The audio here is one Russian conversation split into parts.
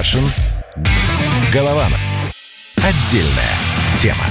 Кашин. Голованов. Отдельная тема.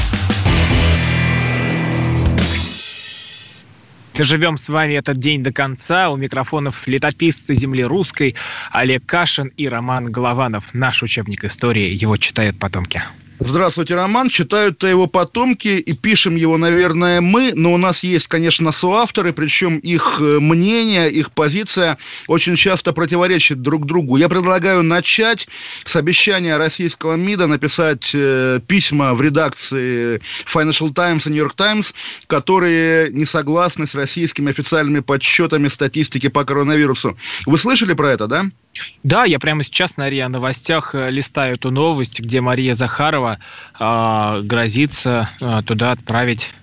Живем с вами этот день до конца. У микрофонов летописцы земли русской Олег Кашин и Роман Голованов. Наш учебник истории. Его читают потомки. Здравствуйте, Роман. Читают-то его потомки и пишем его, наверное, мы, но у нас есть, конечно, соавторы, причем их э, мнение, их позиция очень часто противоречит друг другу. Я предлагаю начать с обещания российского МИДа написать э, письма в редакции Financial Times и New York Times, которые не согласны с российскими официальными подсчетами статистики по коронавирусу. Вы слышали про это, да? Да, я прямо сейчас на РИА Новостях э, листаю эту новость, где Мария Захарова э, грозится э, туда отправить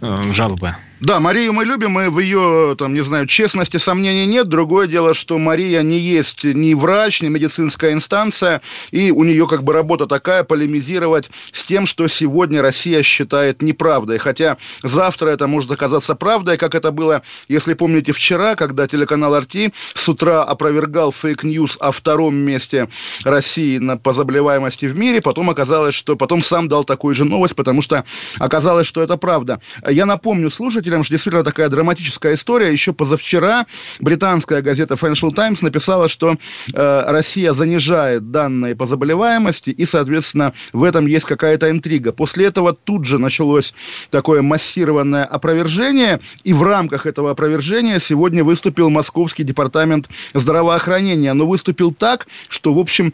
э, жалобы. Да, Марию мы любим, и в ее, там, не знаю, честности сомнений нет. Другое дело, что Мария не есть ни врач, ни медицинская инстанция, и у нее как бы работа такая, полемизировать с тем, что сегодня Россия считает неправдой. Хотя завтра это может оказаться правдой, как это было, если помните, вчера, когда телеканал РТ с утра опровергал fake news о втором месте России на, по заболеваемости в мире, потом оказалось, что потом сам дал такую же новость, потому что оказалось, что это правда. Я напомню слушать читателям, что действительно такая драматическая история. Еще позавчера британская газета Financial Times написала, что э, Россия занижает данные по заболеваемости, и, соответственно, в этом есть какая-то интрига. После этого тут же началось такое массированное опровержение, и в рамках этого опровержения сегодня выступил Московский департамент здравоохранения. Но выступил так, что, в общем,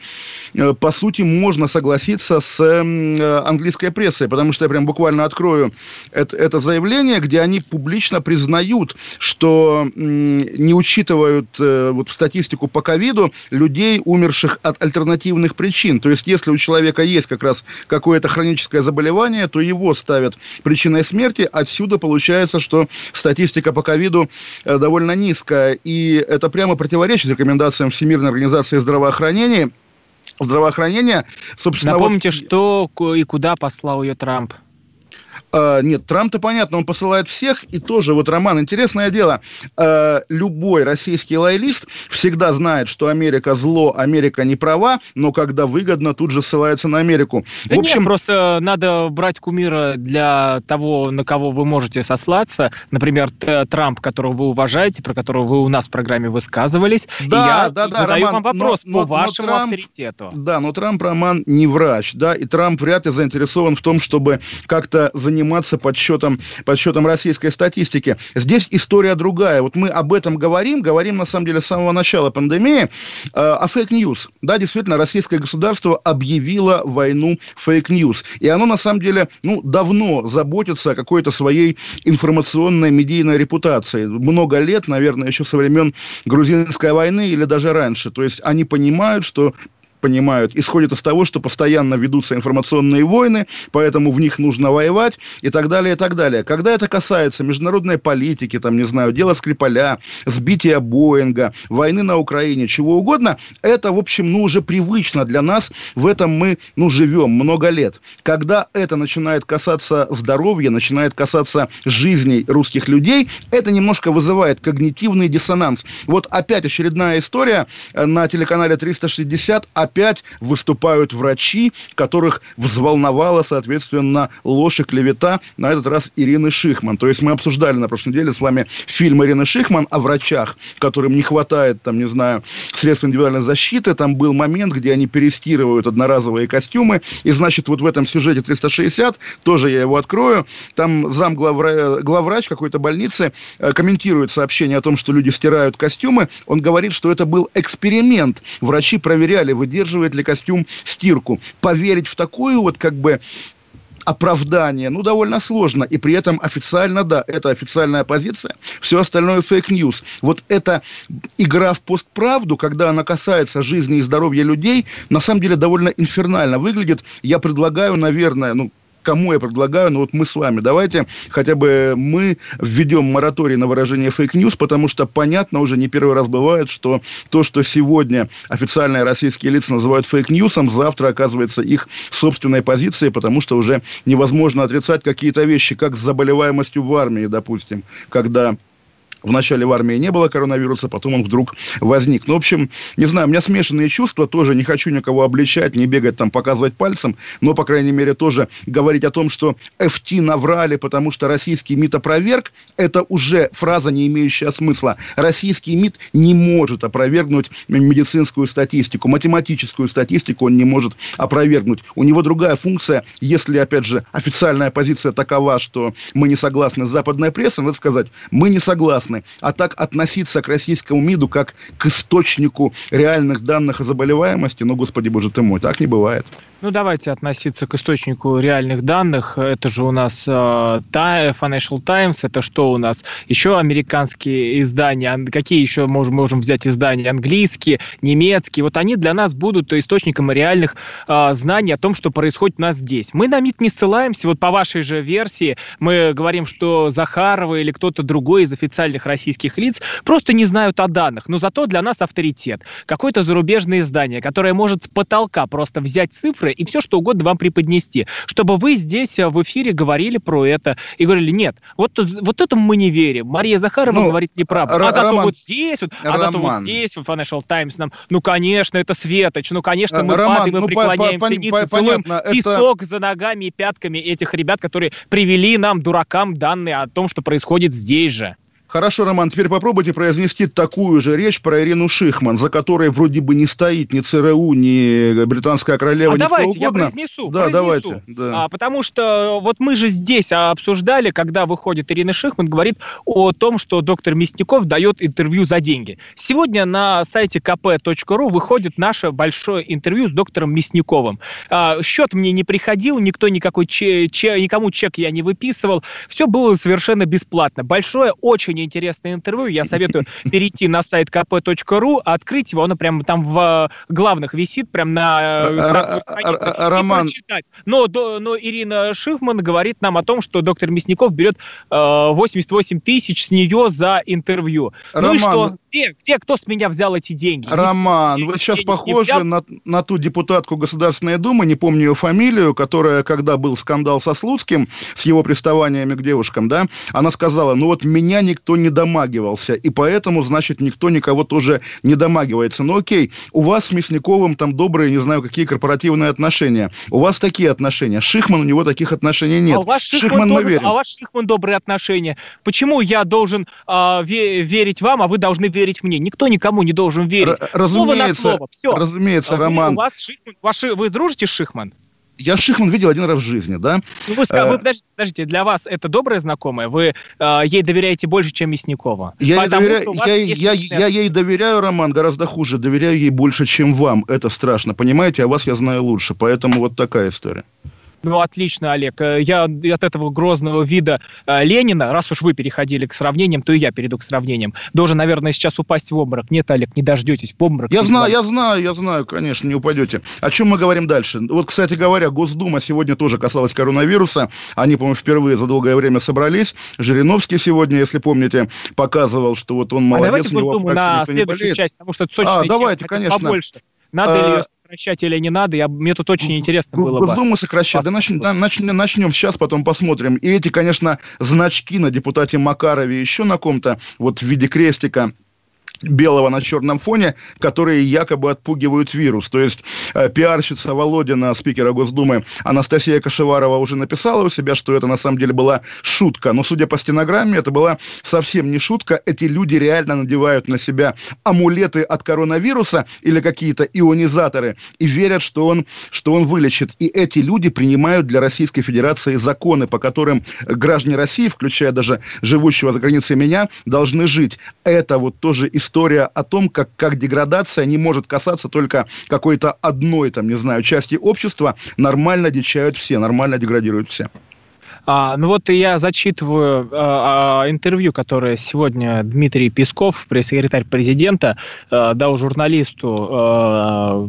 э, по сути, можно согласиться с э, английской прессой, потому что я прям буквально открою это, это заявление, где они публично признают, что не учитывают э, вот статистику по ковиду людей, умерших от альтернативных причин. То есть, если у человека есть как раз какое-то хроническое заболевание, то его ставят причиной смерти. Отсюда получается, что статистика по ковиду э, довольно низкая. И это прямо противоречит рекомендациям Всемирной организации здравоохранения. Здравоохранение, собственно... Напомните, вот... что и куда послал ее Трамп? Uh, нет, Трамп-то понятно, он посылает всех, и тоже, вот, Роман, интересное дело, uh, любой российский лоялист всегда знает, что Америка зло, Америка не права, но когда выгодно, тут же ссылается на Америку. Да В общем... нет, просто надо брать кумира для того, на кого вы можете сослаться, например, Трамп, которого вы уважаете, про которого вы у нас в программе высказывались, да, и я да, да, задаю Роман, вам вопрос но, но, по вашему но Трамп, авторитету. Да, но Трамп, Роман, не врач, да, и Трамп вряд ли заинтересован в том, чтобы как-то заниматься заниматься подсчетом, подсчетом российской статистики. Здесь история другая. Вот мы об этом говорим, говорим на самом деле с самого начала пандемии, э, о fake news. Да, действительно, российское государство объявило войну fake news. И оно на самом деле ну, давно заботится о какой-то своей информационной медийной репутации. Много лет, наверное, еще со времен грузинской войны или даже раньше. То есть они понимают, что понимают, исходит из того, что постоянно ведутся информационные войны, поэтому в них нужно воевать и так далее, и так далее. Когда это касается международной политики, там, не знаю, дела Скрипаля, сбития Боинга, войны на Украине, чего угодно, это, в общем, ну, уже привычно для нас, в этом мы, ну, живем много лет. Когда это начинает касаться здоровья, начинает касаться жизней русских людей, это немножко вызывает когнитивный диссонанс. Вот опять очередная история э, на телеканале 360 опять выступают врачи, которых взволновала, соответственно, ложь и клевета, на этот раз Ирины Шихман. То есть мы обсуждали на прошлой неделе с вами фильм Ирины Шихман о врачах, которым не хватает, там, не знаю, средств индивидуальной защиты. Там был момент, где они перестирывают одноразовые костюмы. И, значит, вот в этом сюжете 360, тоже я его открою, там зам главвра... главврач какой-то больницы э, комментирует сообщение о том, что люди стирают костюмы. Он говорит, что это был эксперимент. Врачи проверяли, выдерживают выдерживает ли костюм стирку. Поверить в такую вот как бы оправдание, ну, довольно сложно. И при этом официально, да, это официальная позиция, все остальное фейк-ньюс. Вот эта игра в постправду, когда она касается жизни и здоровья людей, на самом деле довольно инфернально выглядит. Я предлагаю, наверное, ну, кому я предлагаю, ну вот мы с вами, давайте хотя бы мы введем мораторий на выражение фейк-ньюс, потому что понятно уже не первый раз бывает, что то, что сегодня официальные российские лица называют фейк-ньюсом, завтра оказывается их собственной позицией, потому что уже невозможно отрицать какие-то вещи, как с заболеваемостью в армии, допустим, когда Вначале в армии не было коронавируса, потом он вдруг возник. Ну, в общем, не знаю, у меня смешанные чувства, тоже не хочу никого обличать, не бегать там, показывать пальцем, но, по крайней мере, тоже говорить о том, что FT наврали, потому что российский МИД опроверг, это уже фраза, не имеющая смысла. Российский МИД не может опровергнуть медицинскую статистику, математическую статистику он не может опровергнуть. У него другая функция, если, опять же, официальная позиция такова, что мы не согласны с западной прессой, надо сказать, мы не согласны. А так относиться к российскому МИДу как к источнику реальных данных о заболеваемости, ну, господи боже ты мой, так не бывает. Ну, давайте относиться к источнику реальных данных. Это же у нас э, Financial Times, это что у нас? Еще американские издания. Какие еще можем, можем взять издания? Английские, немецкие. Вот они для нас будут источником реальных э, знаний о том, что происходит у нас здесь. Мы на МИД не ссылаемся. Вот по вашей же версии мы говорим, что Захарова или кто-то другой из официальных российских лиц просто не знают о данных. Но зато для нас авторитет. Какое-то зарубежное издание, которое может с потолка просто взять цифры и все, что угодно вам преподнести, чтобы вы здесь э, в эфире говорили про это и говорили, нет, вот, вот этому мы не верим. Мария Захарова ну, говорит неправду. А зато Роман, вот здесь, вот, а зато вот здесь, в Financial Times нам, ну, конечно, это Светоч, ну, конечно, мы Роман, падаем и ну, преклоняемся ниц, по, целуем понятно, песок это... за ногами и пятками этих ребят, которые привели нам, дуракам, данные о том, что происходит здесь же. Хорошо, Роман, теперь попробуйте произнести такую же речь про Ирину Шихман, за которой вроде бы не стоит ни ЦРУ, ни британская королева, а ни давайте, угодно. я произнесу. Да, произнесу. давайте. Да. А, потому что вот мы же здесь обсуждали, когда выходит Ирина Шихман, говорит о том, что доктор Мясников дает интервью за деньги. Сегодня на сайте kp.ru выходит наше большое интервью с доктором Мясниковым. А, счет мне не приходил, никто никакой че, че, никому чек я не выписывал. Все было совершенно бесплатно. Большое, очень интересное интервью. Я советую перейти на сайт kp.ru, открыть его, оно прямо там в главных висит, прям на э, Роман. Но, но Ирина Шифман говорит нам о том, что доктор Мясников берет 88 э, тысяч с нее за интервью. Роман, ну и что? Где, где, кто с меня взял эти деньги? Роман, вы сейчас похожи на, на ту депутатку Государственной Думы, не помню ее фамилию, которая, когда был скандал со Слуцким, с его приставаниями к девушкам, да, она сказала, ну вот меня никто никто не домагивался, и поэтому, значит, никто никого тоже не домагивается. Ну окей, у вас с Мясниковым там добрые, не знаю, какие корпоративные отношения. У вас такие отношения. Шихман, у него таких отношений нет. А у вас Шихман, Шихман добр... А у вас Шихман добрые отношения. Почему я должен а, ве- верить вам, а вы должны верить мне? Никто никому не должен верить. Р- разумеется, слово слово. разумеется, а Роман. У вас Шихман, ваши, вы дружите с Шихман? Я Шихман видел один раз в жизни, да. Ну, вы, вы, подождите, подождите, для вас это добрая знакомая? Вы э, ей доверяете больше, чем Мясникова? Я ей, доверяю, я, я, я ей доверяю, Роман, гораздо хуже. Доверяю ей больше, чем вам. Это страшно, понимаете? А вас я знаю лучше. Поэтому вот такая история. Ну, отлично, Олег. Э, я от этого грозного вида э, Ленина, раз уж вы переходили к сравнениям, то и я перейду к сравнениям. Должен, наверное, сейчас упасть в обморок. Нет, Олег, не дождетесь в обморок. Я знаю, я знаю, я знаю, конечно, не упадете. О чем мы говорим дальше? Вот, кстати говоря, Госдума сегодня тоже касалась коронавируса. Они, по-моему, впервые за долгое время собрались. Жириновский сегодня, если помните, показывал, что вот он молодец. А давайте Госдуму на следующую часть, потому что это А, давайте, конечно. Побольше. Надо а, ли ее сокращать или не надо? Я, мне тут очень интересно было бы. Госдуму сокращать. Да, начнем, да, начнем, начнем сейчас, потом посмотрим. И эти, конечно, значки на депутате Макарове еще на ком-то, вот в виде крестика, белого на черном фоне, которые якобы отпугивают вирус. То есть э, пиарщица Володина, спикера Госдумы Анастасия Кашеварова уже написала у себя, что это на самом деле была шутка. Но судя по стенограмме, это была совсем не шутка. Эти люди реально надевают на себя амулеты от коронавируса или какие-то ионизаторы и верят, что он, что он вылечит. И эти люди принимают для Российской Федерации законы, по которым граждане России, включая даже живущего за границей меня, должны жить. Это вот тоже история история о том, как, как деградация не может касаться только какой-то одной, там, не знаю, части общества. Нормально дичают все, нормально деградируют все. А, ну вот я зачитываю а, а, интервью, которое сегодня Дмитрий Песков, пресс-секретарь президента, а, дал журналисту а,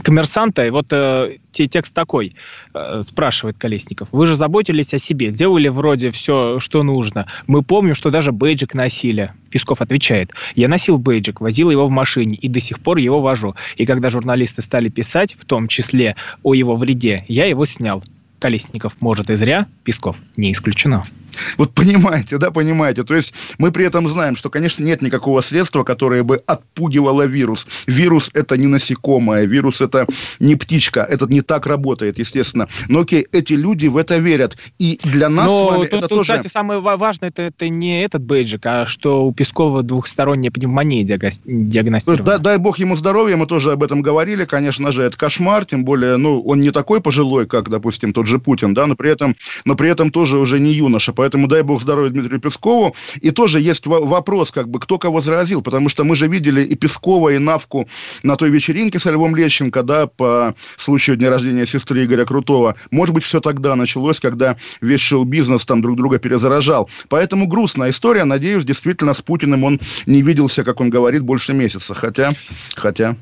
коммерсанта, и вот э, текст такой, э, спрашивает Колесников. Вы же заботились о себе, делали вроде все, что нужно. Мы помним, что даже бейджик носили. Песков отвечает. Я носил бейджик, возил его в машине и до сих пор его вожу. И когда журналисты стали писать, в том числе о его вреде, я его снял. Колесников может и зря, Песков не исключено. Вот понимаете, да, понимаете. То есть мы при этом знаем, что, конечно, нет никакого средства, которое бы отпугивало вирус. Вирус – это не насекомое, вирус – это не птичка, это не так работает, естественно. Но окей, эти люди в это верят. И для нас Но с вами тут, это тут, тоже... кстати, самое важное, это, это не этот бейджик, а что у Пескова двухсторонняя пневмония диагностирована. Да, дай бог ему здоровья, мы тоже об этом говорили, конечно же, это кошмар, тем более, ну, он не такой пожилой, как, допустим, тот же Путин, да, но при этом, но при этом тоже уже не юноша, поэтому дай бог здоровья Дмитрию Пескову. И тоже есть вопрос, как бы, кто кого заразил, потому что мы же видели и Пескова, и Навку на той вечеринке с Львом Лещенко, да, по случаю дня рождения сестры Игоря Крутого. Может быть, все тогда началось, когда весь шоу-бизнес там друг друга перезаражал. Поэтому грустная история. Надеюсь, действительно, с Путиным он не виделся, как он говорит, больше месяца. Хотя, хотя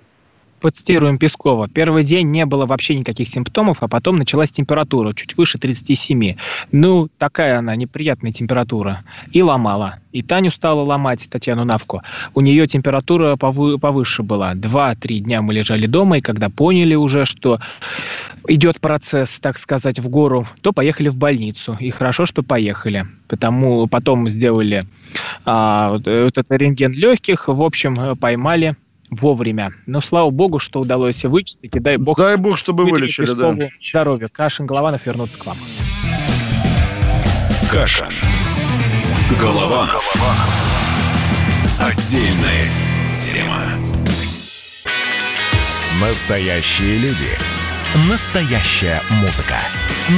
процитируем Пескова. Первый день не было вообще никаких симптомов, а потом началась температура, чуть выше 37. Ну, такая она, неприятная температура. И ломала. И Таню стала ломать, Татьяну Навку. У нее температура повы- повыше была. Два-три дня мы лежали дома, и когда поняли уже, что идет процесс, так сказать, в гору, то поехали в больницу. И хорошо, что поехали. Потому потом сделали а, вот этот рентген легких, в общем, поймали вовремя. Но слава богу, что удалось вычислить, и дай бог... Дай бог, чтобы вылечили, Пескову да. Здоровья. Кашин, Голованов вернутся к вам. Кашин. Голованов. Отдельная тема. Настоящие люди. Настоящая музыка.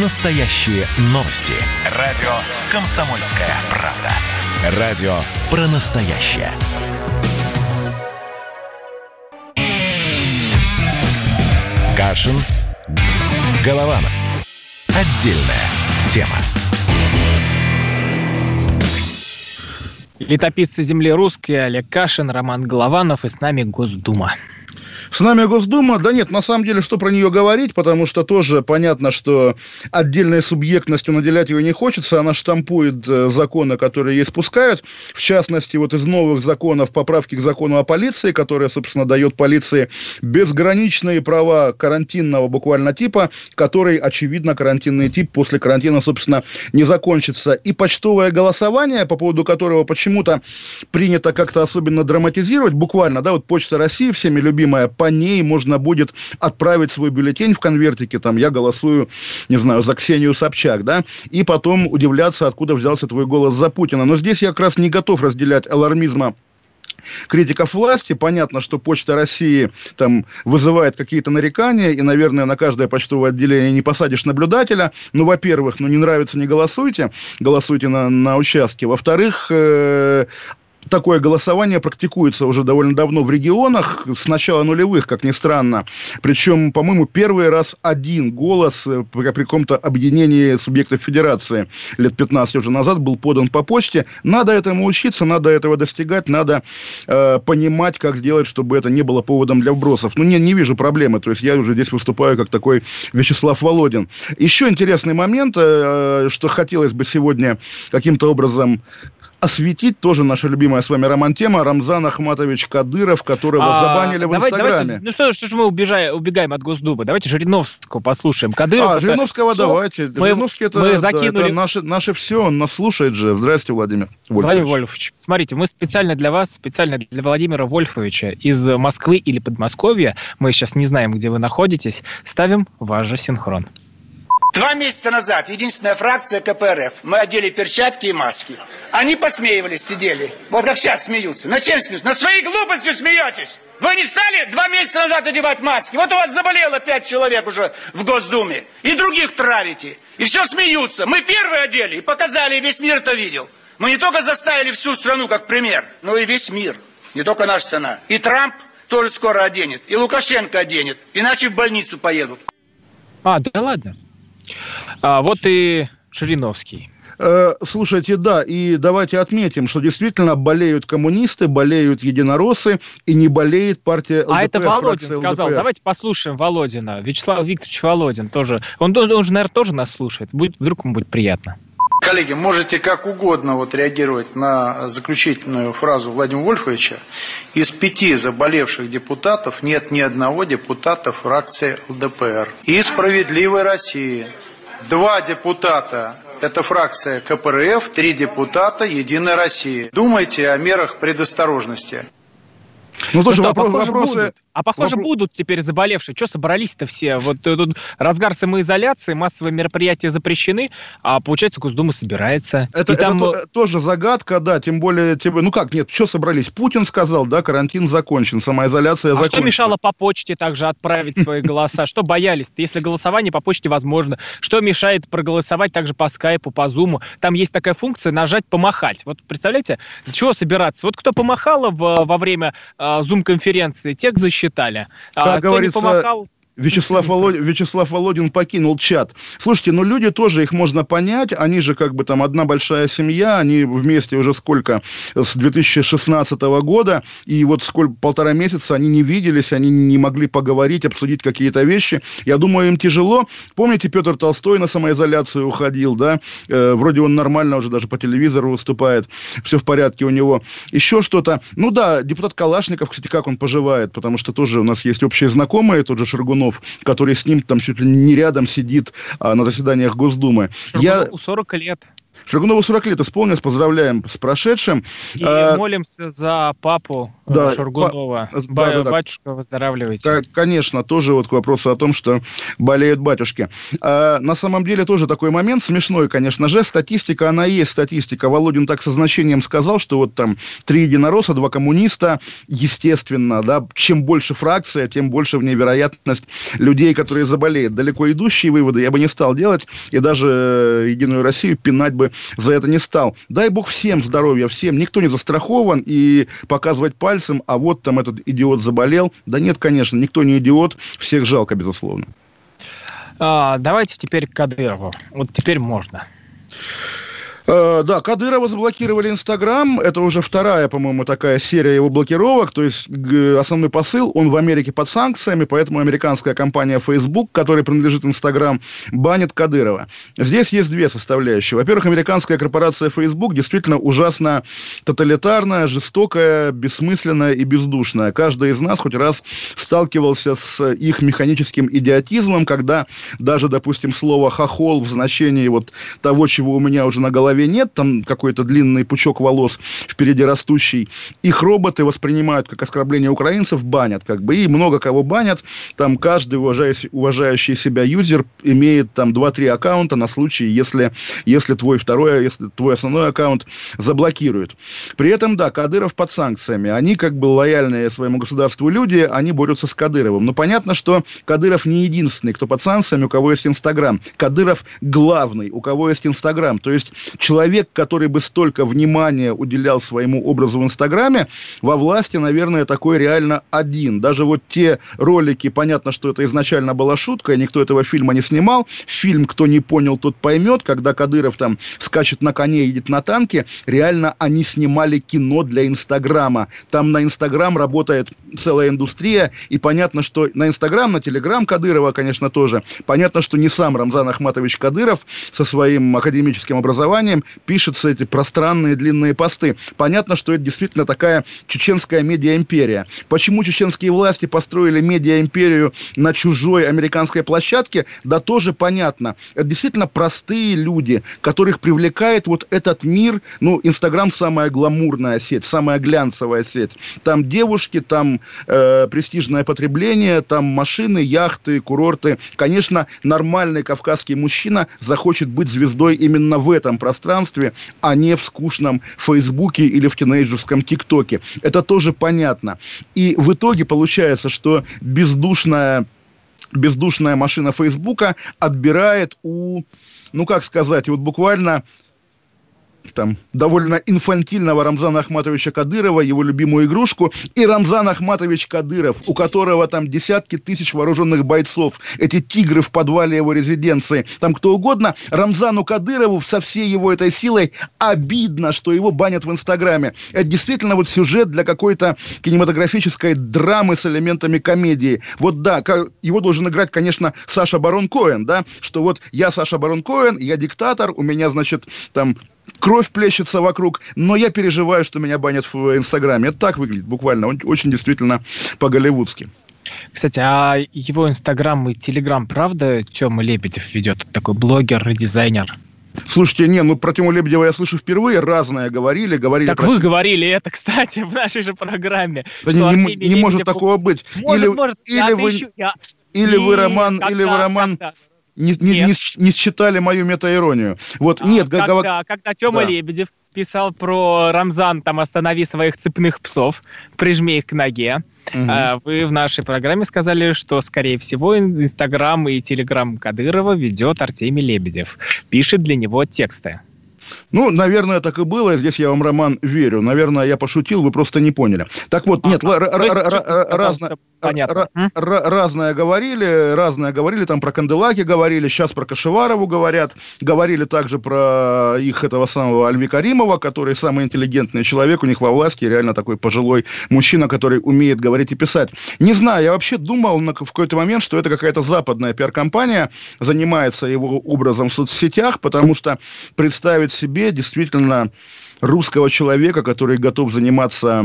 Настоящие новости. Радио «Комсомольская правда». Радио про настоящее. Кашин. Голованов. Отдельная тема. Летописцы земли русской Олег Кашин, Роман Голованов и с нами Госдума. С нами Госдума. Да нет, на самом деле, что про нее говорить, потому что тоже понятно, что отдельной субъектностью наделять ее не хочется. Она штампует э, законы, которые ей спускают. В частности, вот из новых законов поправки к закону о полиции, которая, собственно, дает полиции безграничные права карантинного буквально типа, который, очевидно, карантинный тип после карантина, собственно, не закончится. И почтовое голосование, по поводу которого почему-то принято как-то особенно драматизировать, буквально, да, вот Почта России, всеми любимая, по ней можно будет отправить свой бюллетень в конвертике, там, я голосую, не знаю, за Ксению Собчак, да, и потом удивляться, откуда взялся твой голос за Путина. Но здесь я как раз не готов разделять алармизма критиков власти. Понятно, что Почта России там вызывает какие-то нарекания, и, наверное, на каждое почтовое отделение не посадишь наблюдателя. Ну, во-первых, ну, не нравится, не голосуйте, голосуйте на, на участке. Во-вторых, э, такое голосование практикуется уже довольно давно в регионах, с начала нулевых, как ни странно. Причем, по-моему, первый раз один голос э, при, каком-то объединении субъектов федерации лет 15 уже назад был подан по почте. Надо этому учиться, надо этого достигать, надо э, понимать, как сделать, чтобы это не было поводом для вбросов. Ну, не, не вижу проблемы, то есть я уже здесь выступаю как такой Вячеслав Володин. Еще интересный момент, э, что хотелось бы сегодня каким-то образом осветить тоже наша любимая с вами роман-тема Рамзан Ахматович Кадыров, которого а, забанили в давайте, Инстаграме. Давайте, ну что, что же мы убежаем, убегаем от Госдумы? Давайте Жириновского послушаем. Кадыров а, Жириновского все. давайте. Мы, Жириновский это, мы закинули... да, это наше, наше все, он нас слушает же. Здравствуйте, Владимир Вольфович. Владимир Вольфович, смотрите, мы специально для вас, специально для Владимира Вольфовича из Москвы или Подмосковья, мы сейчас не знаем, где вы находитесь, ставим ваш же синхрон. Два месяца назад единственная фракция КПРФ, мы одели перчатки и маски. Они посмеивались, сидели. Вот как сейчас смеются. На чем смеются? На своей глупости смеетесь. Вы не стали два месяца назад одевать маски? Вот у вас заболело пять человек уже в Госдуме. И других травите. И все смеются. Мы первые одели и показали, и весь мир это видел. Мы не только заставили всю страну как пример, но и весь мир. Не только наша страна. И Трамп тоже скоро оденет. И Лукашенко оденет. Иначе в больницу поедут. А, да ладно. А, вот и Шириновский. Э, слушайте, да, и давайте отметим, что действительно болеют коммунисты, болеют единороссы, и не болеет партия ЛДПР. А это Володин сказал. ЛДПР. Давайте послушаем Володина. Вячеслав Викторович Володин тоже. Он, он, он же, наверное, тоже нас слушает. Будет, вдруг ему будет приятно. Коллеги, можете как угодно вот реагировать на заключительную фразу Владимира Вольфовича. Из пяти заболевших депутатов нет ни одного депутата фракции ЛДПР. И «Справедливой России» два депутата Это фракция КПРФ, три депутата, Единая Россия. Думайте о мерах предосторожности. Ну, тоже ну, вопрос, похоже, вопросы... Будут. А похоже, Вопрос... будут теперь заболевшие. Что собрались-то все? Вот э, тут разгар самоизоляции, массовые мероприятия запрещены, а получается Госдума собирается. Это, и там... это тоже загадка, да, тем более, тем... ну как, нет, что собрались? Путин сказал, да, карантин закончен, самоизоляция а закончена. что мешало по почте также отправить свои голоса? Что боялись? Если голосование по почте возможно, что мешает проголосовать также по скайпу, по зуму? Там есть такая функция нажать «помахать». Вот представляете, чего собираться? Вот кто помахал во время зум-конференции, тех защищали считали. Как а, говорится, помахал... Вячеслав, Володин, Вячеслав Володин покинул чат. Слушайте, ну люди тоже, их можно понять, они же как бы там одна большая семья, они вместе уже сколько, с 2016 года, и вот сколько, полтора месяца они не виделись, они не могли поговорить, обсудить какие-то вещи. Я думаю, им тяжело. Помните, Петр Толстой на самоизоляцию уходил, да? Э, вроде он нормально уже даже по телевизору выступает, все в порядке у него. Еще что-то. Ну да, депутат Калашников, кстати, как он поживает, потому что тоже у нас есть общие знакомые, тот же Шаргунов, Шаргунов, который с ним там чуть ли не рядом сидит а, на заседаниях Госдумы. Шаргунову Я... 40 лет. Шаргунову 40 лет исполнилось, поздравляем с прошедшим. И а, молимся за папу э, да, Шаргунова. Па, Ба- да, да, батюшка, выздоравливайте. Конечно, тоже вот к вопросу о том, что болеют батюшки. А, на самом деле тоже такой момент смешной, конечно же. Статистика, она есть статистика. Володин так со значением сказал, что вот там три единоросса, два коммуниста, естественно, да, чем больше фракция, тем больше в ней вероятность людей, которые заболеют. Далеко идущие выводы я бы не стал делать, и даже э, Единую Россию пинать бы за это не стал. Дай бог всем здоровья, всем. Никто не застрахован. И показывать пальцем, а вот там этот идиот заболел. Да нет, конечно, никто не идиот. Всех жалко, безусловно. А, давайте теперь к Кадырову. Вот теперь можно. Э, да, Кадырова заблокировали Инстаграм. Это уже вторая, по-моему, такая серия его блокировок. То есть основной посыл, он в Америке под санкциями, поэтому американская компания Facebook, которой принадлежит Инстаграм, банит Кадырова. Здесь есть две составляющие. Во-первых, американская корпорация Facebook действительно ужасно тоталитарная, жестокая, бессмысленная и бездушная. Каждый из нас хоть раз сталкивался с их механическим идиотизмом, когда даже, допустим, слово «хохол» в значении вот того, чего у меня уже на голове голове нет, там какой-то длинный пучок волос впереди растущий. Их роботы воспринимают как оскорбление украинцев, банят как бы, и много кого банят. Там каждый уважающий, уважающий себя юзер имеет там 2-3 аккаунта на случай, если, если твой второй, если твой основной аккаунт заблокируют. При этом, да, Кадыров под санкциями. Они как бы лояльные своему государству люди, они борются с Кадыровым. Но понятно, что Кадыров не единственный, кто под санкциями, у кого есть Инстаграм. Кадыров главный, у кого есть Инстаграм. То есть человек, который бы столько внимания уделял своему образу в Инстаграме, во власти, наверное, такой реально один. Даже вот те ролики, понятно, что это изначально была шутка, и никто этого фильма не снимал. Фильм, кто не понял, тот поймет, когда Кадыров там скачет на коне, едет на танке, реально они снимали кино для Инстаграма. Там на Инстаграм работает целая индустрия, и понятно, что на Инстаграм, на Телеграм Кадырова, конечно, тоже. Понятно, что не сам Рамзан Ахматович Кадыров со своим академическим образованием, сознанием пишутся эти пространные длинные посты. Понятно, что это действительно такая чеченская медиа-империя. Почему чеченские власти построили медиа-империю на чужой американской площадке, да тоже понятно. Это действительно простые люди, которых привлекает вот этот мир. Ну, Инстаграм самая гламурная сеть, самая глянцевая сеть. Там девушки, там э, престижное потребление, там машины, яхты, курорты. Конечно, нормальный кавказский мужчина захочет быть звездой именно в этом пространстве пространстве, а не в скучном Фейсбуке или в тинейджерском ТикТоке. Это тоже понятно. И в итоге получается, что бездушная бездушная машина Фейсбука отбирает у, ну как сказать, вот буквально там, довольно инфантильного Рамзана Ахматовича Кадырова, его любимую игрушку, и Рамзан Ахматович Кадыров, у которого там десятки тысяч вооруженных бойцов, эти тигры в подвале его резиденции, там кто угодно, Рамзану Кадырову со всей его этой силой обидно, что его банят в Инстаграме. Это действительно вот сюжет для какой-то кинематографической драмы с элементами комедии. Вот да, его должен играть, конечно, Саша Барон Коэн, да, что вот я Саша Барон Коэн, я диктатор, у меня, значит, там кровь плещется вокруг, но я переживаю, что меня банят в Инстаграме. Это так выглядит буквально, он очень действительно по-голливудски. Кстати, а его Инстаграм и Телеграм, правда, Тёма Лебедев ведет? Такой блогер и дизайнер? Слушайте, не, ну про Тиму Лебедева я слышу впервые, разное говорили, говорили... Так про... вы говорили это, кстати, в нашей же программе. Да не, не, не может такого быть. Может, или, может, или я вы, отыщу, я... или вы, Роман, когда, или вы, Роман... Когда? Не, не, не, не считали мою метаиронию. Вот, а, нет, когда, гов... когда Тёма да. Лебедев писал про Рамзан, там, останови своих цепных псов, прижми их к ноге, угу. вы в нашей программе сказали, что, скорее всего, Инстаграм и Телеграм Кадырова ведет Артемий Лебедев, пишет для него тексты. Ну, наверное, так и было. Здесь я вам, Роман, верю. Наверное, я пошутил, вы просто не поняли. Так вот, нет, разное Понятно. разное говорили, разное говорили, там про Канделаки говорили, сейчас про Кашеварову говорят, говорили также про их этого самого Альви Каримова, который самый интеллигентный человек, у них во власти, реально такой пожилой мужчина, который умеет говорить и писать. Не знаю, я вообще думал на, в какой-то момент, что это какая-то западная пиар-компания занимается его образом в соцсетях, потому что представить себе действительно русского человека, который готов заниматься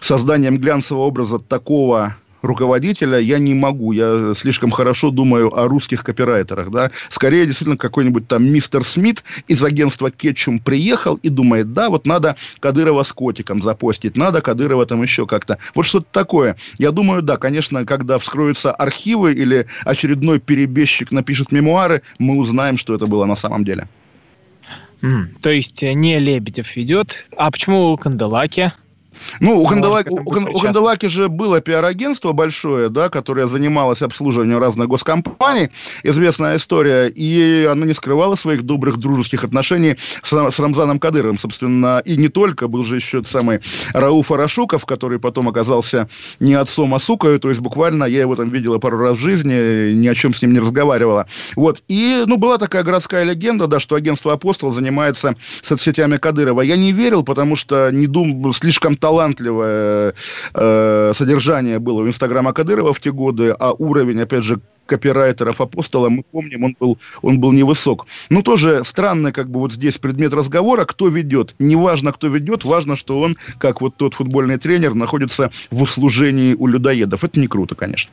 созданием глянцевого образа такого руководителя я не могу. Я слишком хорошо думаю о русских копирайтерах. Да? Скорее, действительно, какой-нибудь там мистер Смит из агентства Кетчум приехал и думает, да, вот надо Кадырова с котиком запостить, надо Кадырова там еще как-то. Вот что-то такое. Я думаю, да, конечно, когда вскроются архивы или очередной перебежчик напишет мемуары, мы узнаем, что это было на самом деле. Mm, то есть э, не Лебедев ведет. А почему Канделаки? Ну, у, Канделаки, у, у Канделаки же было пиар-агентство большое, да, которое занималось обслуживанием разных госкомпаний, известная история, и оно не скрывало своих добрых дружеских отношений с, с Рамзаном Кадыровым, собственно, и не только, был же еще самый Рауф Арашуков, который потом оказался не отцом, а сукой, то есть буквально я его там видела пару раз в жизни, ни о чем с ним не разговаривала. Вот, и, ну, была такая городская легенда, да, что агентство «Апостол» занимается соцсетями Кадырова. Я не верил, потому что не думал, слишком талантливое э, содержание было у Инстаграма Кадырова в те годы, а уровень, опять же, копирайтеров апостола, мы помним, он был, он был невысок. Но тоже странно, как бы вот здесь предмет разговора, кто ведет. Не важно, кто ведет, важно, что он, как вот тот футбольный тренер, находится в услужении у людоедов. Это не круто, конечно.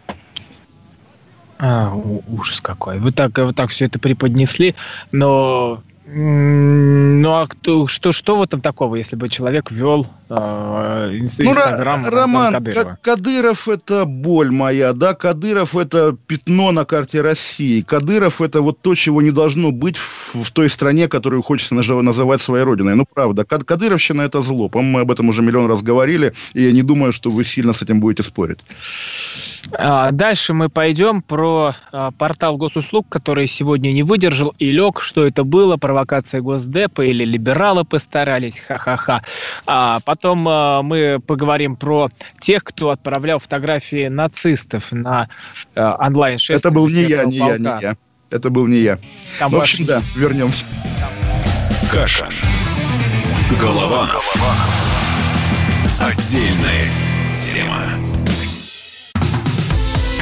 А, ужас какой. Вы так, вы так все это преподнесли, но ну а кто, что, что в этом такого, если бы человек вел э, Инстаграм ну, Роман Кадырова? Кадыров это боль моя, да, Кадыров это пятно на карте России, Кадыров это вот то, чего не должно быть в, в той стране, которую хочется называть своей родиной. Ну правда, Кадыровщина это зло, по-моему, мы об этом уже миллион раз говорили, и я не думаю, что вы сильно с этим будете спорить. А, дальше мы пойдем про а, портал госуслуг, который сегодня не выдержал и лег, что это было, провокация Госдепа или либералы постарались, ха-ха-ха. А потом а, мы поговорим про тех, кто отправлял фотографии нацистов на онлайн-шествие. Это был не я, не полка. я, не я. Это был не я. Там в общем, ваш... да, вернемся. Каша. Голованов. Отдельная тема.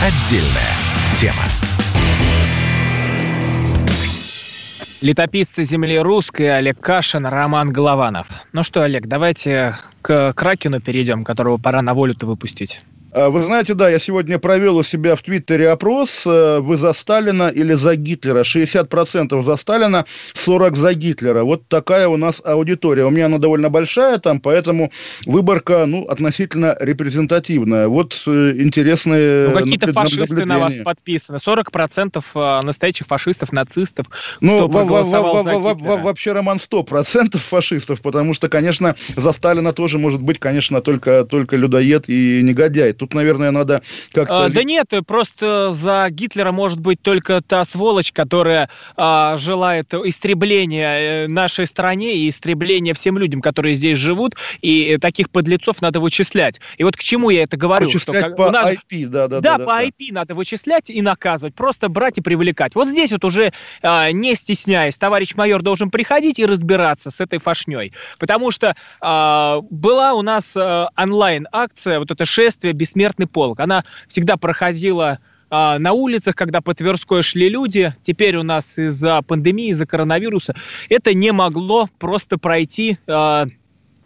Отдельная тема. Летописцы земли русской Олег Кашин, Роман Голованов. Ну что, Олег, давайте к Кракену перейдем, которого пора на волю-то выпустить. А, вы знаете, да, я сегодня провел у себя в Твиттере опрос, э, вы за Сталина или за Гитлера. 60% за Сталина, 40% за Гитлера. Вот такая у нас аудитория. У меня она довольно большая там, поэтому выборка, ну, относительно репрезентативная. Вот э, интересные Ну, какие-то фашисты на вас подписаны. 40% э, настоящих фашистов, нацистов. Ну, вообще, Роман, 100% фашистов, потому что, конечно, за Сталина тоже может быть, конечно, только, только людоед и негодяй Тут, наверное, надо как-то... А, да нет, просто за Гитлера может быть только та сволочь, которая а, желает истребления э, нашей стране и истребления всем людям, которые здесь живут, и таких подлецов надо вычислять. И вот к чему я это говорю? Вычислять что, по нас... IP, да, да, да. Да, по да. IP надо вычислять и наказывать, просто брать и привлекать. Вот здесь вот уже, а, не стесняясь, товарищ майор должен приходить и разбираться с этой фашней. Потому что а, была у нас а, онлайн-акция, вот это шествие «Бессмертный полк». Она всегда проходила а, на улицах, когда по Тверской шли люди. Теперь у нас из-за пандемии, из-за коронавируса это не могло просто пройти а,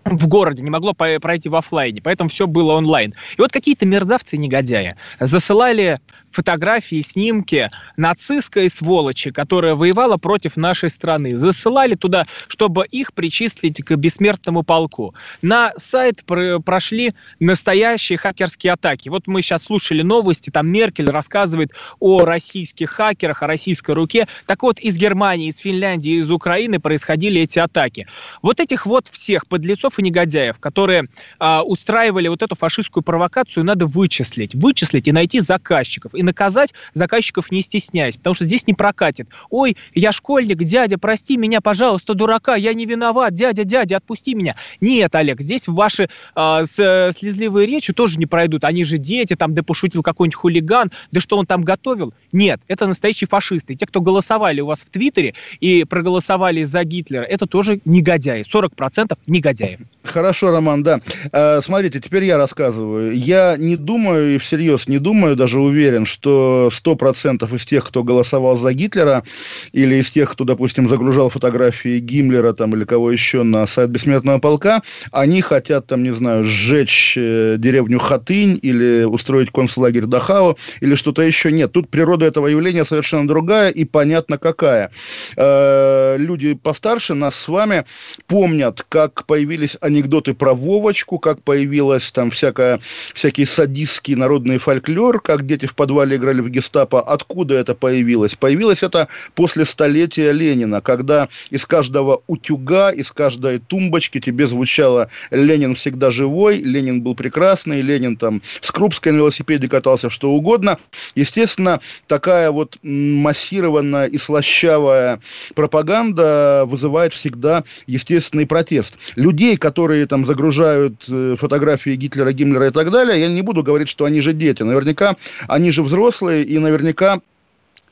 в городе, не могло пройти в офлайне, поэтому все было онлайн. И вот какие-то мерзавцы-негодяи засылали фотографии, снимки нацистской сволочи, которая воевала против нашей страны. Засылали туда, чтобы их причислить к бессмертному полку. На сайт прошли настоящие хакерские атаки. Вот мы сейчас слушали новости, там Меркель рассказывает о российских хакерах, о российской руке. Так вот, из Германии, из Финляндии, из Украины происходили эти атаки. Вот этих вот всех подлецов и негодяев, которые а, устраивали вот эту фашистскую провокацию, надо вычислить. Вычислить и найти заказчиков и наказать заказчиков не стесняясь, потому что здесь не прокатит. Ой, я школьник, дядя, прости меня, пожалуйста, дурака, я не виноват, дядя, дядя, отпусти меня. Нет, Олег, здесь ваши э, слезливые речи тоже не пройдут. Они же дети, там, да пошутил какой-нибудь хулиган, да что он там готовил. Нет, это настоящие фашисты. Те, кто голосовали у вас в Твиттере и проголосовали за Гитлера, это тоже негодяи. 40% негодяев. Хорошо, Роман, да. Э, смотрите, теперь я рассказываю. Я не думаю и всерьез не думаю, даже уверен, что 100% из тех, кто голосовал за Гитлера, или из тех, кто, допустим, загружал фотографии Гиммлера там, или кого еще на сайт Бессмертного полка, они хотят, там, не знаю, сжечь э, деревню Хатынь или устроить концлагерь Дахау или что-то еще. Нет, тут природа этого явления совершенно другая и понятно какая. Э, люди постарше нас с вами помнят, как появились анекдоты про Вовочку, как появилась там всякая, всякий садистский народный фольклор, как дети в подвале играли в гестапо. Откуда это появилось? Появилось это после столетия Ленина, когда из каждого утюга, из каждой тумбочки тебе звучало «Ленин всегда живой», «Ленин был прекрасный», «Ленин там с Крупской на велосипеде катался», что угодно. Естественно, такая вот массированная и слащавая пропаганда вызывает всегда естественный протест. Людей, которые которые там загружают э, фотографии Гитлера, Гиммлера и так далее, я не буду говорить, что они же дети. Наверняка они же взрослые, и наверняка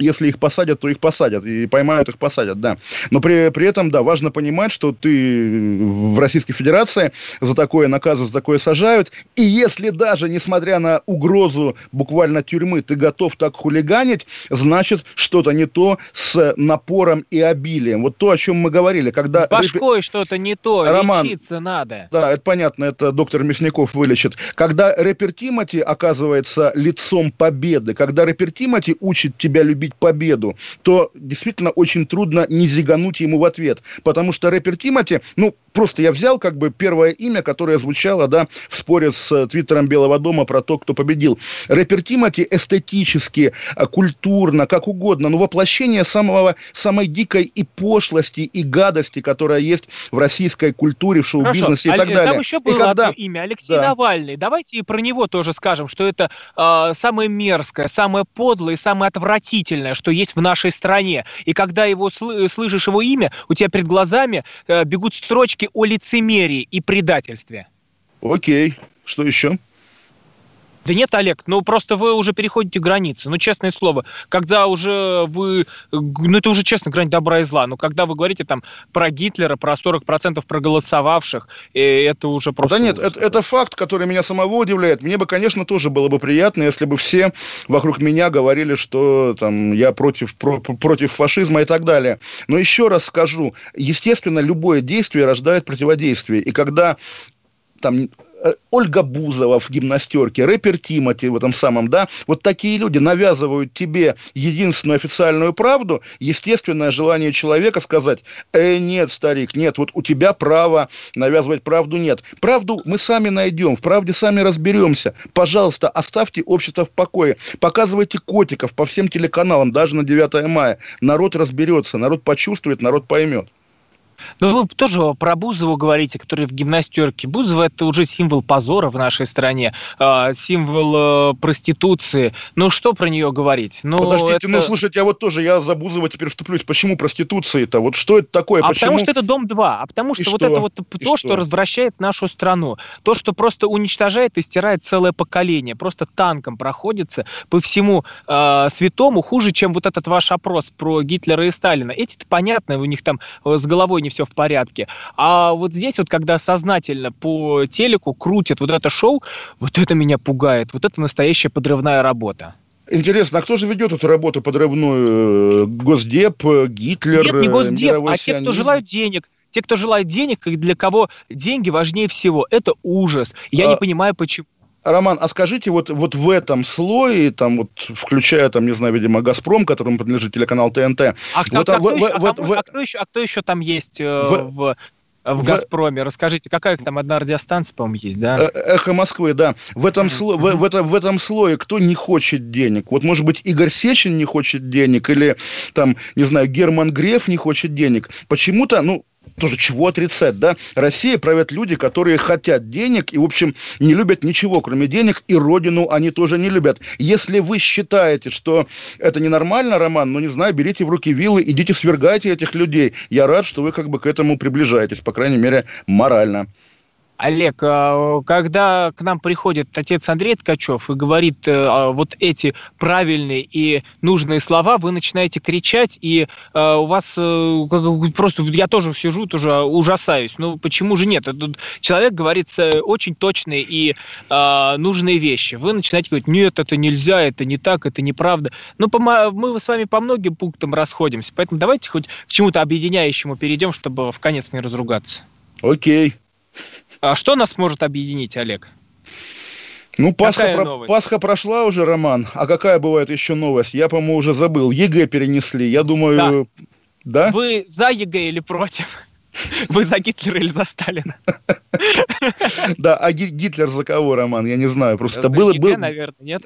если их посадят, то их посадят, и поймают, их посадят, да. Но при, при этом, да, важно понимать, что ты в Российской Федерации за такое наказы, за такое сажают, и если даже, несмотря на угрозу буквально тюрьмы, ты готов так хулиганить, значит, что-то не то с напором и обилием. Вот то, о чем мы говорили, когда... С башкой рэпер... что-то не то, Роман, лечиться надо. Да, это понятно, это доктор Мясников вылечит. Когда рэпер Тимати оказывается лицом победы, когда рэпер Тимати учит тебя любить получить победу, то действительно очень трудно не зигануть ему в ответ. Потому что рэпер Тимати, ну, просто я взял как бы первое имя, которое звучало, да, в споре с э, твиттером Белого дома про то, кто победил. Рэпер Тимати эстетически, э, культурно, как угодно, но воплощение самого, самой дикой и пошлости, и гадости, которая есть в российской культуре, в шоу-бизнесе и так далее. Там еще было и когда... одно имя, Алексей да. Навальный. Давайте и про него тоже скажем, что это э, самое мерзкое, самое подлое самое отвратительное удивительное, что есть в нашей стране. И когда его сл- слышишь его имя, у тебя перед глазами э, бегут строчки о лицемерии и предательстве. Окей. Что еще? Да нет, Олег, ну просто вы уже переходите границы. Ну, честное слово, когда уже вы... Ну, это уже, честно, грань добра и зла. Но когда вы говорите там про Гитлера, про 40% проголосовавших, э, это уже просто... Да нет, это, это факт, который меня самого удивляет. Мне бы, конечно, тоже было бы приятно, если бы все вокруг меня говорили, что там я против, про, против фашизма и так далее. Но еще раз скажу, естественно, любое действие рождает противодействие. И когда там Ольга Бузова в гимнастерке, рэпер Тимати в этом самом, да, вот такие люди навязывают тебе единственную официальную правду, естественное желание человека сказать, э, нет, старик, нет, вот у тебя права навязывать правду нет. Правду мы сами найдем, в правде сами разберемся. Пожалуйста, оставьте общество в покое, показывайте котиков по всем телеканалам, даже на 9 мая. Народ разберется, народ почувствует, народ поймет. Ну, вы тоже про Бузову говорите, который в гимнастерке. Бузова – это уже символ позора в нашей стране, э, символ э, проституции. Ну, что про нее говорить? Ну, Подождите, это... ну, слушайте, я вот тоже, я за Бузова теперь вступлюсь. Почему проституции-то? Вот что это такое? А Почему? потому что это Дом-2, а потому что и вот что? это вот и то, что? что развращает нашу страну. То, что просто уничтожает и стирает целое поколение. Просто танком проходится по всему э, святому хуже, чем вот этот ваш опрос про Гитлера и Сталина. Эти-то понятно, у них там с головой не все в порядке. А вот здесь вот, когда сознательно по телеку крутят вот это шоу, вот это меня пугает. Вот это настоящая подрывная работа. Интересно, а кто же ведет эту работу подрывную? Госдеп, Гитлер, Нет, не Госдеп, а те, кто желают денег. Те, кто желает денег, и для кого деньги важнее всего. Это ужас. Я а... не понимаю, почему. Роман, а скажите, вот, вот в этом слое, там вот, включая, там, не знаю, видимо, «Газпром», которому принадлежит телеканал ТНТ... А, кто, вот, а, кто, в, еще, в, а, в, а, кто, еще, а кто еще там есть э, в, в, в «Газпроме»? Расскажите, какая там одна радиостанция, по-моему, есть, да? Э, «Эхо Москвы», да. В этом, сло, в, в, этом, в этом слое кто не хочет денег? Вот, может быть, Игорь Сечин не хочет денег, или, там, не знаю, Герман Греф не хочет денег. Почему-то, ну, тоже чего отрицать, да? Россия правят люди, которые хотят денег и, в общем, не любят ничего, кроме денег, и родину они тоже не любят. Если вы считаете, что это ненормально, Роман, ну, не знаю, берите в руки вилы, идите свергайте этих людей. Я рад, что вы как бы к этому приближаетесь, по крайней мере, морально. Олег, а, когда к нам приходит отец Андрей Ткачев и говорит э, а, вот эти правильные и нужные слова, вы начинаете кричать, и э, у вас э, просто, я тоже сижу, тоже ужасаюсь. Ну, почему же нет? Человек говорит очень точные и нужные вещи. Вы начинаете говорить, нет, это нельзя, это не так, это неправда. Ну, мы с вами по многим пунктам расходимся, поэтому давайте хоть к чему-то объединяющему перейдем, чтобы в конец не разругаться. Окей. А что нас может объединить, Олег? Ну, Пасха, про... Пасха прошла уже, Роман. А какая бывает еще новость? Я, по-моему, уже забыл. ЕГЭ перенесли. Я думаю... Да. да? Вы за ЕГЭ или против? Вы за Гитлера или за Сталина? Да, а Гитлер за кого, Роман? Я не знаю. Просто было... ЕГЭ, наверное, нет?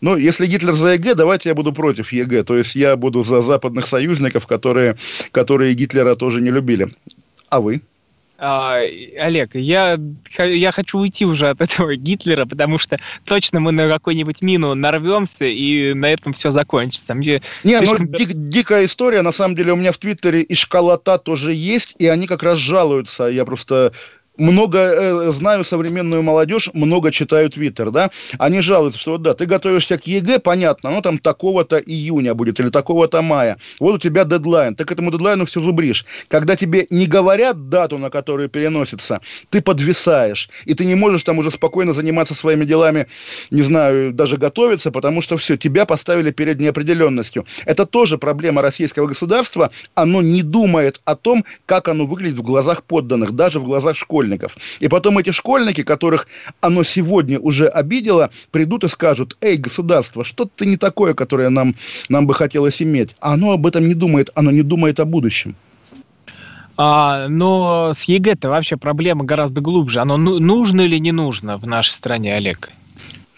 Ну, если Гитлер за ЕГЭ, давайте я буду против ЕГЭ. То есть я буду за западных союзников, которые, которые Гитлера тоже не любили. А вы? А, Олег, я, я хочу уйти уже от этого Гитлера, потому что точно мы на какую-нибудь мину нарвемся, и на этом все закончится. Мне Не, ну, слишком... ну, дик, дикая история. На самом деле у меня в Твиттере и школота тоже есть, и они как раз жалуются. Я просто много э, знаю современную молодежь, много читаю Твиттер, да, они жалуются, что да, ты готовишься к ЕГЭ, понятно, ну там такого-то июня будет или такого-то мая, вот у тебя дедлайн, ты к этому дедлайну все зубришь. Когда тебе не говорят дату, на которую переносится, ты подвисаешь, и ты не можешь там уже спокойно заниматься своими делами, не знаю, даже готовиться, потому что все, тебя поставили перед неопределенностью. Это тоже проблема российского государства, оно не думает о том, как оно выглядит в глазах подданных, даже в глазах школьников школьников. И потом эти школьники, которых оно сегодня уже обидело, придут и скажут, эй, государство, что-то не такое, которое нам, нам бы хотелось иметь. А оно об этом не думает, оно не думает о будущем. А, но с ЕГЭ-то вообще проблема гораздо глубже. Оно ну, нужно или не нужно в нашей стране, Олег?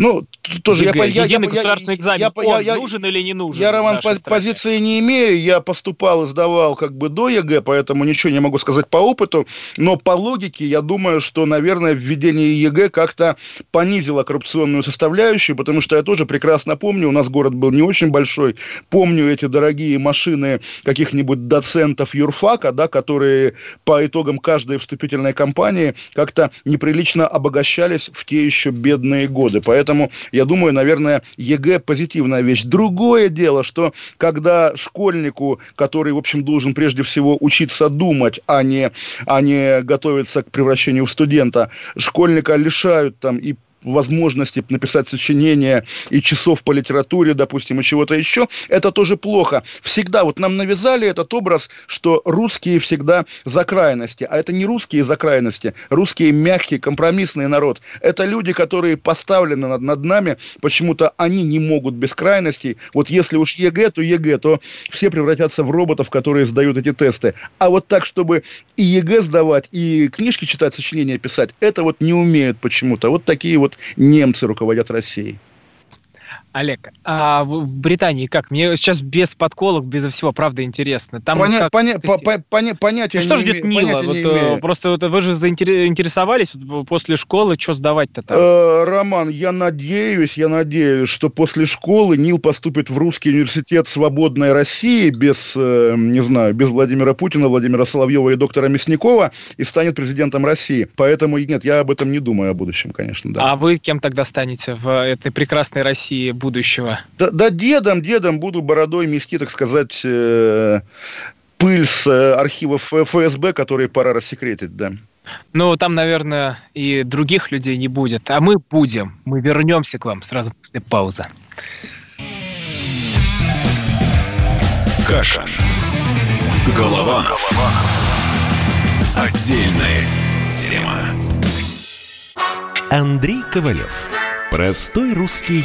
Ну, тоже ЕГЭ, я, единый я, государственный экзамен, я, он я, нужен или не нужен? Я, Роман, по, позиции не имею, я поступал и сдавал как бы до ЕГЭ, поэтому ничего не могу сказать по опыту, но по логике я думаю, что, наверное, введение ЕГЭ как-то понизило коррупционную составляющую, потому что я тоже прекрасно помню, у нас город был не очень большой, помню эти дорогие машины каких-нибудь доцентов юрфака, да, которые по итогам каждой вступительной кампании как-то неприлично обогащались в те еще бедные годы, поэтому Поэтому, я думаю, наверное, ЕГЭ позитивная вещь. Другое дело, что когда школьнику, который, в общем, должен прежде всего учиться думать, а не, а не готовиться к превращению в студента, школьника лишают там и возможности написать сочинение и часов по литературе, допустим, и чего-то еще, это тоже плохо. Всегда вот нам навязали этот образ, что русские всегда за крайности, а это не русские за крайности, русские мягкий, компромиссный народ. Это люди, которые поставлены над, над нами, почему-то они не могут без крайностей. Вот если уж ЕГЭ, то ЕГЭ, то все превратятся в роботов, которые сдают эти тесты. А вот так, чтобы и ЕГЭ сдавать, и книжки читать, сочинения писать, это вот не умеют почему-то. Вот такие вот немцы руководят Россией. Олег, а в Британии как? Мне сейчас без подколок, без всего, правда, интересно. Там Поня- как поня- тести- по- поня- понятия Ну, что не ждет име- Нила? Вот, не э, имею. просто вот вы же заинтер- интересовались вот после школы, что сдавать-то там? Э, Роман, я надеюсь, я надеюсь, что после школы Нил поступит в Русский университет свободной России без, э, не знаю, без Владимира Путина, Владимира Соловьева и доктора Мясникова и станет президентом России. Поэтому нет, я об этом не думаю о будущем, конечно, да. А вы кем тогда станете в этой прекрасной России будущего? Да, да дедом, дедом буду бородой мести, так сказать, э, пыль с э, архивов ФСБ, которые пора рассекретить, да. Ну, там, наверное, и других людей не будет. А мы будем. Мы вернемся к вам сразу после паузы. Каша. Голованов. Отдельная тема. Андрей Ковалев. Простой русский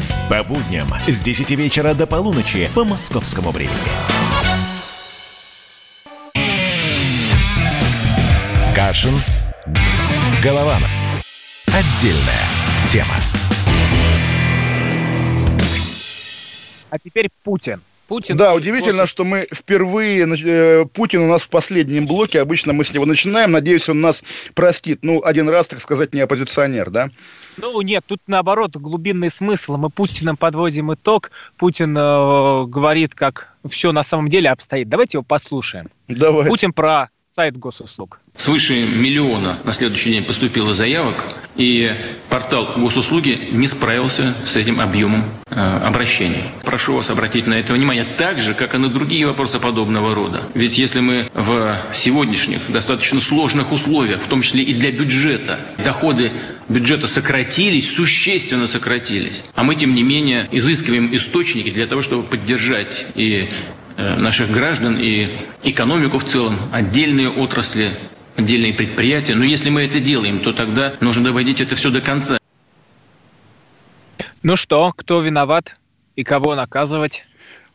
По будням с 10 вечера до полуночи по московскому времени. Кашин. Голованов. Отдельная тема. А теперь Путин. Путин. Да, удивительно, что мы впервые, э, Путин у нас в последнем блоке, обычно мы с него начинаем, надеюсь, он нас простит. Ну, один раз, так сказать, не оппозиционер, да? Ну, нет, тут наоборот глубинный смысл. Мы Путиным подводим итог. Путин э, говорит, как все на самом деле обстоит. Давайте его послушаем. Давай. Путин про сайт госуслуг. Свыше миллиона на следующий день поступило заявок, и портал госуслуги не справился с этим объемом э, обращений. Прошу вас обратить на это внимание, так же, как и на другие вопросы подобного рода. Ведь если мы в сегодняшних достаточно сложных условиях, в том числе и для бюджета, доходы бюджета сократились, существенно сократились, а мы, тем не менее, изыскиваем источники для того, чтобы поддержать и э, наших граждан, и экономику в целом, отдельные отрасли, отдельные предприятия. Но если мы это делаем, то тогда нужно доводить это все до конца. Ну что, кто виноват и кого наказывать?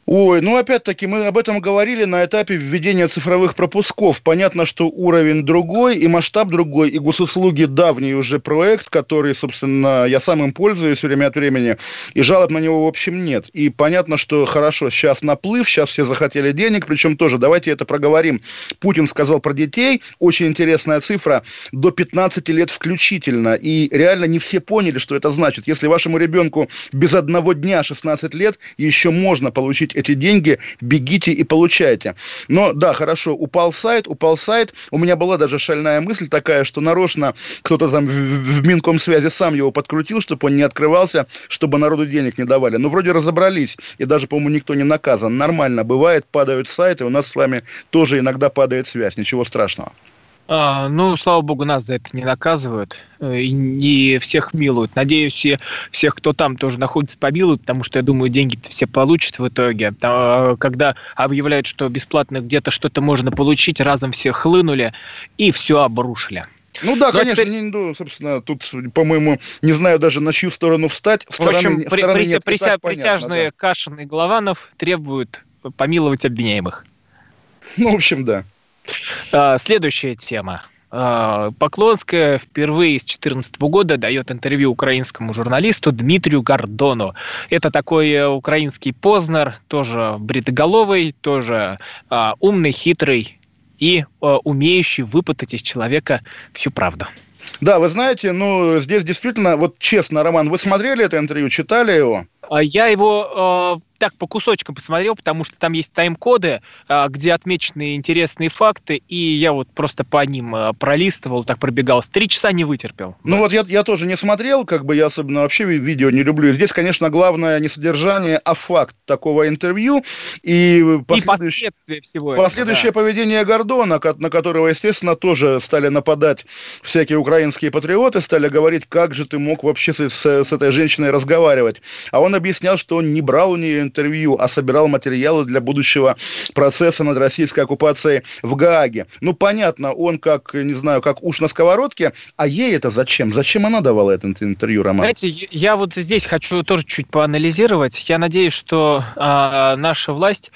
Ой, ну опять-таки мы об этом говорили на этапе введения цифровых пропусков. Понятно, что уровень другой и масштаб другой, и госуслуги давний уже проект, который, собственно, я сам им пользуюсь время от времени, и жалоб на него в общем нет. И понятно, что хорошо, сейчас наплыв, сейчас все захотели денег, причем тоже, давайте это проговорим. Путин сказал про детей, очень интересная цифра, до 15 лет включительно, и реально не все поняли, что это значит. Если вашему ребенку без одного дня 16 лет, еще можно получить эти деньги, бегите и получайте. Но да, хорошо, упал сайт, упал сайт. У меня была даже шальная мысль такая, что нарочно кто-то там в, в Минкомсвязи сам его подкрутил, чтобы он не открывался, чтобы народу денег не давали. Ну, вроде разобрались, и даже, по-моему, никто не наказан. Нормально бывает, падают сайты, у нас с вами тоже иногда падает связь, ничего страшного. А, ну, слава богу, нас за это не наказывают э, и не всех милуют. Надеюсь, и всех, кто там тоже находится, помилуют, потому что, я думаю, деньги все получат в итоге. Э, когда объявляют, что бесплатно где-то что-то можно получить, разом все хлынули и все обрушили. Ну да, Ну, а конечно, теперь- не, ну, собственно, тут, по-моему, не знаю даже на чью сторону встать. В общем, при- прися- нет, прися- так понятно, присяжные да. Кашин и Голованов требуют помиловать обвиняемых. Ну, в общем, да. А, Следующая тема. А, Поклонская впервые с 2014 года дает интервью украинскому журналисту Дмитрию Гордону. Это такой э, украинский Познер, тоже бритоголовый, тоже а, умный, хитрый и а, умеющий выпытать из человека всю правду. Да, вы знаете, ну, здесь действительно, вот честно, Роман, вы смотрели это интервью, читали его? А Я его э, так по кусочкам посмотрел, потому что там есть тайм-коды, э, где отмечены интересные факты, и я вот просто по ним э, пролистывал, так пробегал. С Три часа не вытерпел. Ну вот я, я тоже не смотрел, как бы я особенно вообще ви- видео не люблю. Здесь, конечно, главное не содержание, а факт такого интервью. И И последующее, последствия всего этого, последующее да. поведение Гордона, на которого, естественно, тоже стали нападать всякие украинские патриоты, стали говорить, как же ты мог вообще с, с- с этой женщиной разговаривать. А он объяснял, что он не брал у нее интервью, а собирал материалы для будущего процесса над российской оккупацией в Гааге. Ну, понятно, он как, не знаю, как уж на сковородке, а ей это зачем? Зачем она давала это интервью, Роман? Знаете, я вот здесь хочу тоже чуть поанализировать. Я надеюсь, что э, наша власть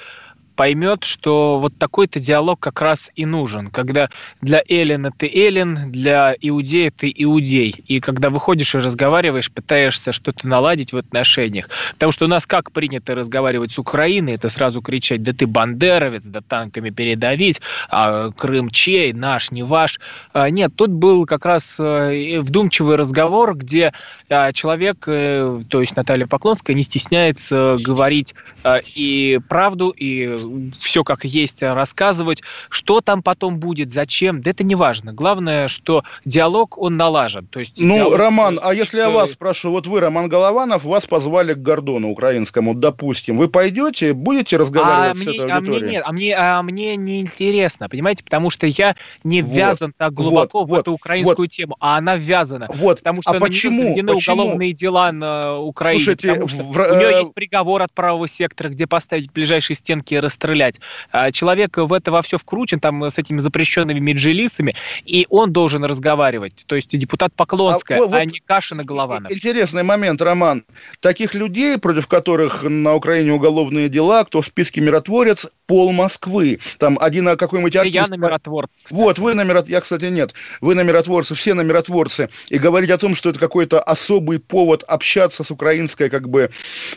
поймет, что вот такой-то диалог как раз и нужен, когда для Эллина ты Эллин, для Иудея ты Иудей, и когда выходишь и разговариваешь, пытаешься что-то наладить в отношениях. Потому что у нас как принято разговаривать с Украиной, это сразу кричать, да ты бандеровец, да танками передавить, а Крым чей, наш, не ваш. А, нет, тут был как раз э, вдумчивый разговор, где а, человек, э, то есть Наталья Поклонская, не стесняется говорить а, и правду, и все как есть рассказывать, что там потом будет, зачем, да это не важно. Главное, что диалог, он налажен. То есть ну, диалог, Роман, а если я вас спрошу, вот вы, Роман Голованов, вас позвали к Гордону украинскому, допустим, вы пойдете, будете разговаривать а с мне, этой аудиторией? А мне нет, а мне, а мне не интересно, понимаете, потому что я не вот, ввязан так глубоко вот, в эту украинскую вот, тему, а она ввязана. Вот. Потому что а почему? почему? уголовные дела на Украине, Слушайте, потому что в... у нее есть приговор от правого сектора, где поставить ближайшие стенки и расстрелять. А, человек в это во все вкручен, там, с этими запрещенными меджилисами, и он должен разговаривать. То есть депутат Поклонская, а, вот, а не Кашина Голованов. Интересный момент, Роман. Таких людей, против которых на Украине уголовные дела, кто в списке миротворец, пол Москвы. Там один а, какой-нибудь артист... Я на миротворце. Вот, вы на миротворце. Я, кстати, нет. Вы на миротворце, все на миротворце. И говорить о том, что это какой-то особый повод общаться с украинской, как бы,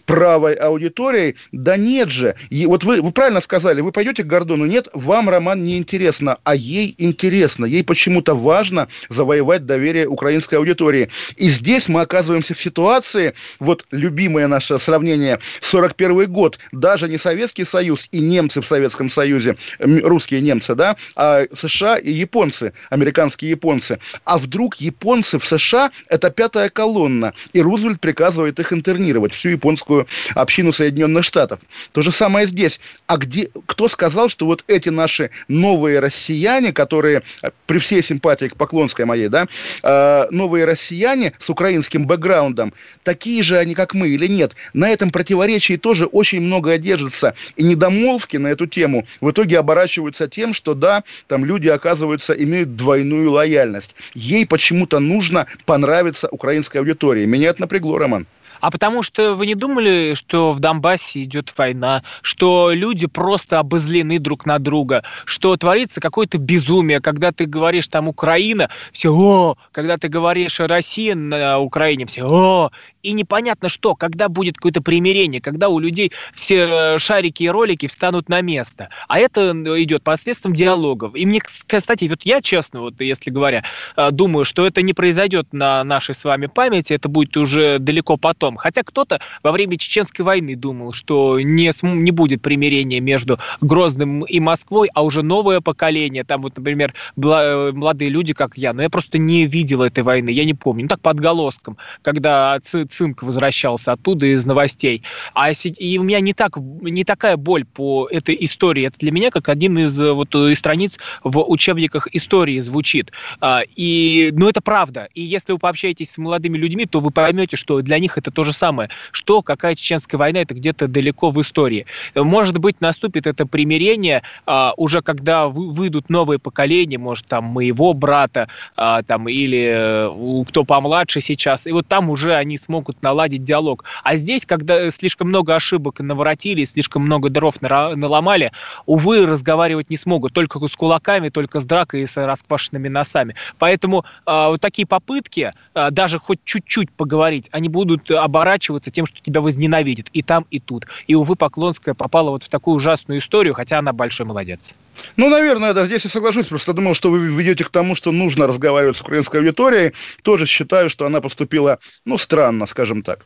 правой аудиторией, да нет же. И вот вы, вы правильно сказали, вы пойдете к Гордону, нет, вам роман не интересно, а ей интересно. Ей почему-то важно завоевать доверие украинской аудитории. И здесь мы оказываемся в ситуации, вот любимое наше сравнение, 41 год, даже не Советский Союз и немцы в Советском Союзе, русские немцы, да, а США и японцы, американские японцы. А вдруг японцы в США – это пятая колонна, и Рузвельт приказывает их интернировать, всю японскую общину Соединенных Штатов. То же самое здесь. А где, кто сказал, что вот эти наши новые россияне, которые, э, при всей симпатии к Поклонской моей, да, э, новые россияне с украинским бэкграундом, такие же они, как мы, или нет? На этом противоречии тоже очень многое держится. И недомолвки на эту тему в итоге оборачиваются тем, что да, там люди, оказываются, имеют двойную лояльность. Ей почему-то нужно понравиться украинской аудитории. Меня это напрягло, Роман а потому что вы не думали, что в Донбассе идет война, что люди просто обозлены друг на друга, что творится какое-то безумие, когда ты говоришь там Украина, все о, когда ты говоришь Россия на Украине, все о, и непонятно что, когда будет какое-то примирение, когда у людей все э, шарики и ролики встанут на место. А это идет посредством диалогов. И мне, кстати, вот я честно, вот если говоря, э, думаю, что это не произойдет на нашей с вами памяти, это будет уже далеко потом другом. Хотя кто-то во время Чеченской войны думал, что не, не будет примирения между Грозным и Москвой, а уже новое поколение, там вот, например, э, молодые люди, как я, но я просто не видел этой войны, я не помню. Ну так, подголоском, когда Цинк возвращался оттуда из новостей. А и у меня не, так, не такая боль по этой истории. Это для меня как один из, э, вот, из страниц в учебниках истории звучит. А, и, ну, это правда. И если вы пообщаетесь с молодыми людьми, то вы поймете, что для них это то же самое. Что, какая чеченская война, это где-то далеко в истории. Может быть, наступит это примирение а, уже когда выйдут новые поколения, может, там, моего брата, а, там, или э, кто помладше сейчас, и вот там уже они смогут наладить диалог. А здесь, когда слишком много ошибок наворотили, слишком много дров наломали, увы, разговаривать не смогут, только с кулаками, только с дракой и с расквашенными носами. Поэтому а, вот такие попытки, а, даже хоть чуть-чуть поговорить, они будут оборачиваться тем, что тебя возненавидят и там, и тут. И, увы, Поклонская попала вот в такую ужасную историю, хотя она большой молодец. Ну, наверное, да, здесь я соглашусь. Просто думал, что вы ведете к тому, что нужно разговаривать с украинской аудиторией. Тоже считаю, что она поступила, ну, странно, скажем так.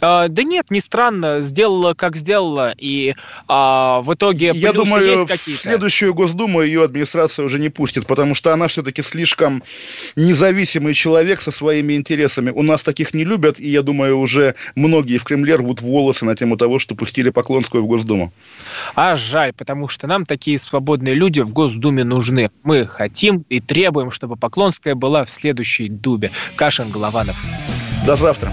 А, да нет, не странно, сделала как сделала, и а, в итоге Я думаю, в следующую Госдуму ее администрация уже не пустит, потому что она все-таки слишком независимый человек со своими интересами. У нас таких не любят, и я думаю, уже многие в Кремле рвут волосы на тему того, что пустили Поклонскую в Госдуму. А жаль, потому что нам такие свободные люди в Госдуме нужны. Мы хотим и требуем, чтобы Поклонская была в следующей Дубе. Кашин Голованов. До завтра.